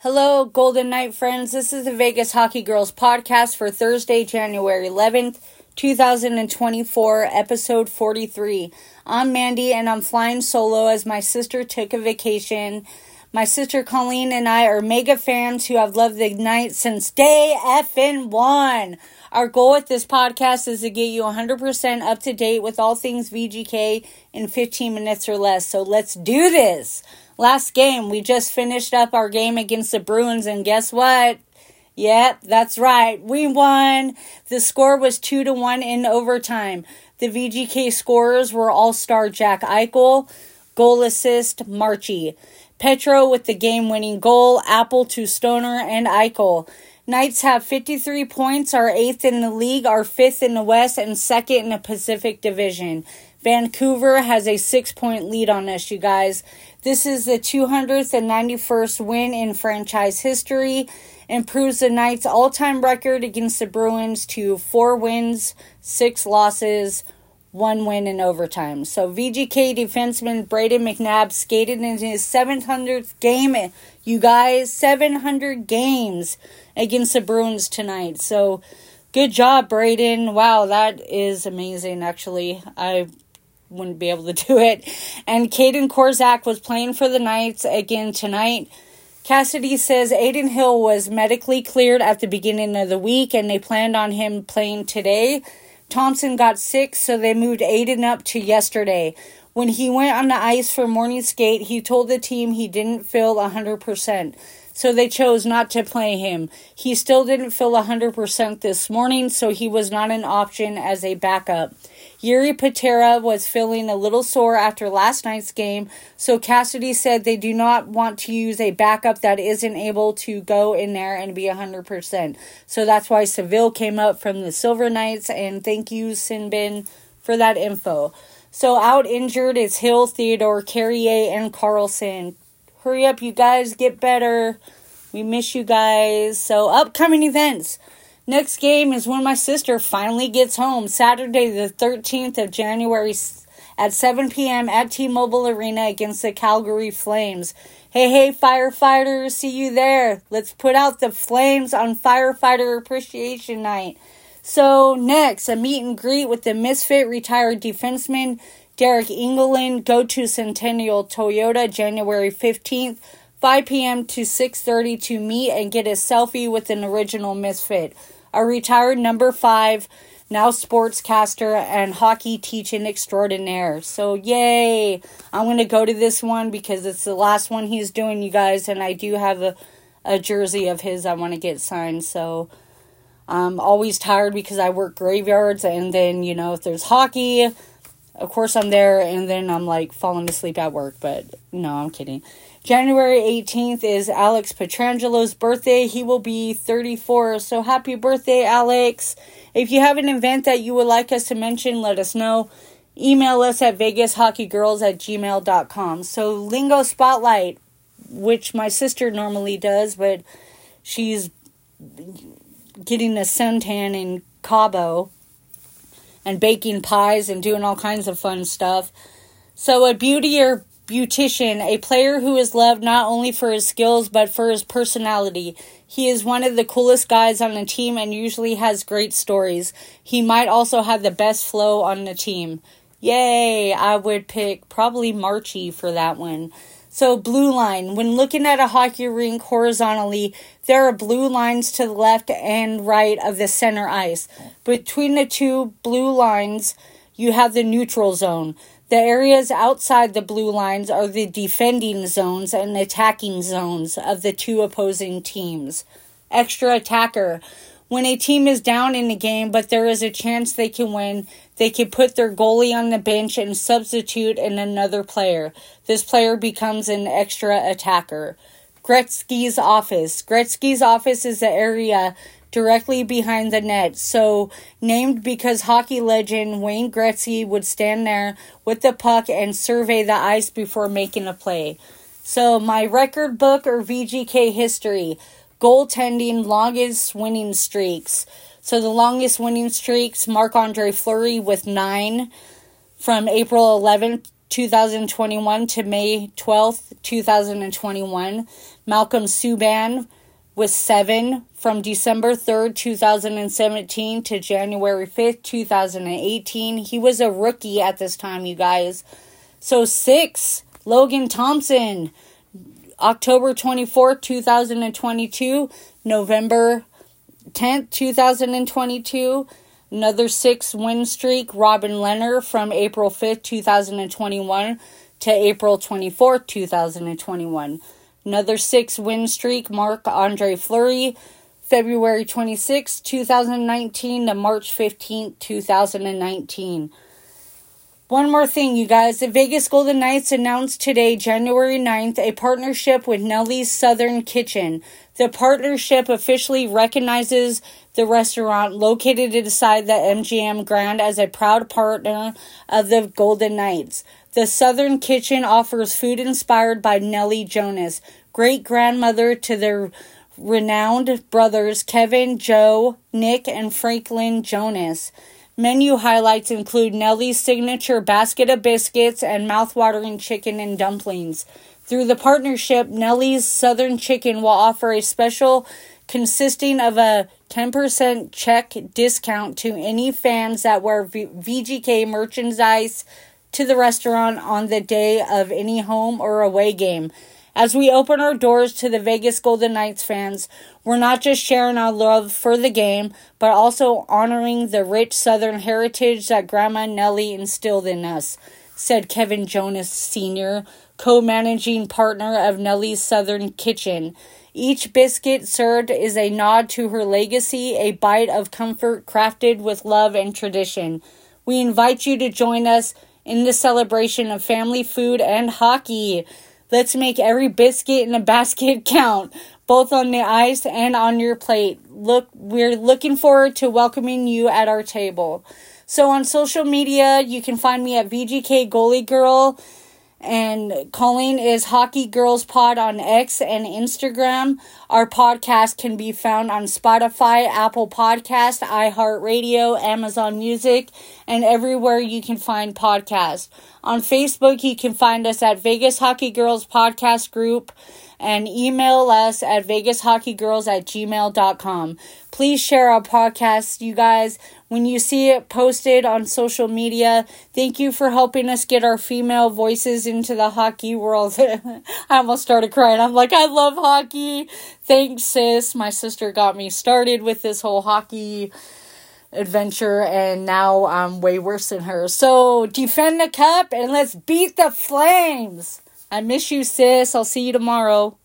Hello, Golden Knight friends. This is the Vegas Hockey Girls podcast for Thursday, January 11th, 2024, episode 43. I'm Mandy and I'm flying solo as my sister took a vacation. My sister Colleen and I are mega fans who have loved the night since day effing one. Our goal with this podcast is to get you 100% up to date with all things VGK in 15 minutes or less. So let's do this. Last game, we just finished up our game against the Bruins, and guess what? Yep, that's right. We won. The score was 2 to 1 in overtime. The VGK scorers were All Star Jack Eichel, goal assist Marchie. Petro with the game winning goal, Apple to Stoner and Eichel. Knights have 53 points, are eighth in the league, are fifth in the West, and second in the Pacific Division. Vancouver has a six point lead on us, you guys. This is the 291st win in franchise history, improves the Knights' all time record against the Bruins to four wins, six losses, one win in overtime. So VGK defenseman Brayden McNabb skated in his 700th game, you guys, 700 games against the Bruins tonight. So good job, Brayden. Wow, that is amazing, actually. I wouldn't be able to do it. And Kaedan Korczak was playing for the Knights again tonight. Cassidy says Adin Hill was medically cleared at the beginning of the week and they planned on him playing today. Thompson got sick, so they moved Adin up to yesterday. When he went on the ice for morning skate, he told the team he didn't feel 100% so they chose not to play him. He still didn't feel 100% this morning, so he was not an option as a backup. Jiri Patera was feeling a little sore after last night's game, so Cassidy said they do not want to use a backup that isn't able to go in there and be 100%. So that's why Saville came up from the Silver Knights, and thank you, Sinbin, for that info. So out injured is Hill, Theodore, Carrier, and Karlsson. Hurry up, you guys, get better. We miss you guys. So, upcoming events. Next game is when my sister finally gets home, Saturday, the 13th of January at 7 p.m. at T Mobile Arena against the Calgary Flames. Hey, hey, firefighters, see you there. Let's put out the flames on Firefighter Appreciation Night. So, next, a meet and greet with the Misfit retired defenseman Deryk Engelland, go to Centennial Toyota January 15th, 5 p.m. to 6.30 to meet and get a selfie with an original Misfit. A retired number 5, now sportscaster and hockey teaching extraordinaire. So, yay! I'm going to go to this one because it's the last one he's doing, you guys, and I do have a, a jersey of his I want to get signed. So, I'm always tired because I work graveyards, and then, you know, if there's hockey of course, I'm there and then I'm like falling asleep at work, but no, I'm kidding. January 18th is Alex Pietrangelo's birthday. He will be 34. So happy birthday, Alex. If you have an event that you would like us to mention, let us know. Email us at vegasHockeyGirls at gmail.com. So, Lingo Spotlight, which my sister normally does, but she's getting a suntan in Cabo and baking pies and doing all kinds of fun stuff. So, a beauty or beautician, a player who is loved not only for his skills but for his personality. He is one of the coolest guys on the team and usually has great stories. He might also have the best flow on the team. Yay! I would pick probably Marchie for that one. So, blue line. When looking at a hockey rink horizontally, there are blue lines to the left and right of the center ice. Between the two blue lines, you have the neutral zone. The areas outside the blue lines are the defending zones and attacking zones of the two opposing teams. Extra attacker. When a team is down in the game, but there is a chance they can win, they can put their goalie on the bench and substitute in another player. This player becomes an extra attacker. Gretzky's office. Gretzky's office is the area directly behind the net. So, named because hockey legend Wayne Gretzky would stand there with the puck and survey the ice before making a play. So, my record book or VGK history goaltending longest winning streaks. So the longest winning streaks, Marc Andre Fleury with nine from April 11th 2021 to May 12th, 2021. Malcolm Subban with seven from December 3rd, 2017 to January 5th, 2018. He was a rookie at this time, you guys. So, six, Logan Thompson, October 24th, 2022, November 10th, 2022. Another six win streak, Robin Lehner from April 5th, 2021 to April 24th, 2021. Another six win streak, Marc Andre Fleury, February 26, 2019 to March 15, 2019. One more thing, you guys. The Vegas Golden Knights announced today, January 9th, a partnership with Nellie's Southern Kitchen. The partnership officially recognizes the restaurant located inside the MGM Grand as a proud partner of the Golden Knights. The Southern Kitchen offers food inspired by Nellie Jonas, great grandmother to their renowned brothers Kevin, Joe, Nick, and Franklin Jonas. Menu highlights include Nellie's signature basket of biscuits and mouthwatering chicken and dumplings. Through the partnership, Nellie's Southern Kitchen will offer a special consisting of a 10% check discount to any fans that wear VGK merchandise to the restaurant on the day of any home or away game. As we open our doors to the Vegas Golden Knights fans, we're not just sharing our love for the game, but also honoring the rich Southern heritage that Grandma Nellie instilled in us, said Kevin Jonas Sr., co managing partner of Nellie's Southern Kitchen. Each biscuit served is a nod to her legacy, a bite of comfort crafted with love and tradition. We invite you to join us in the celebration of family food and hockey. Let's make every biscuit in a basket count, both on the ice and on your plate. Look, we're looking forward to welcoming you at our table. So on social media, you can find me at VGK Goalie Girl and Colleen is Hockey Girls Pod on X and Instagram. Our podcast can be found on Spotify, Apple Podcast, iHeartRadio, Amazon Music, and everywhere you can find podcasts. On Facebook, you can find us at Vegas Hockey Girls Podcast Group and email us at vegashockey.girls at gmail.com. Please share our podcast, you guys. When you see it posted on social media, thank you for helping us get our female voices into the hockey world. I almost started crying. I'm like, I love hockey. Thanks, sis. My sister got me started with this whole hockey adventure and now I'm way worse than her. So defend the cup and let's beat the flames. I miss you, sis. I'll see you tomorrow.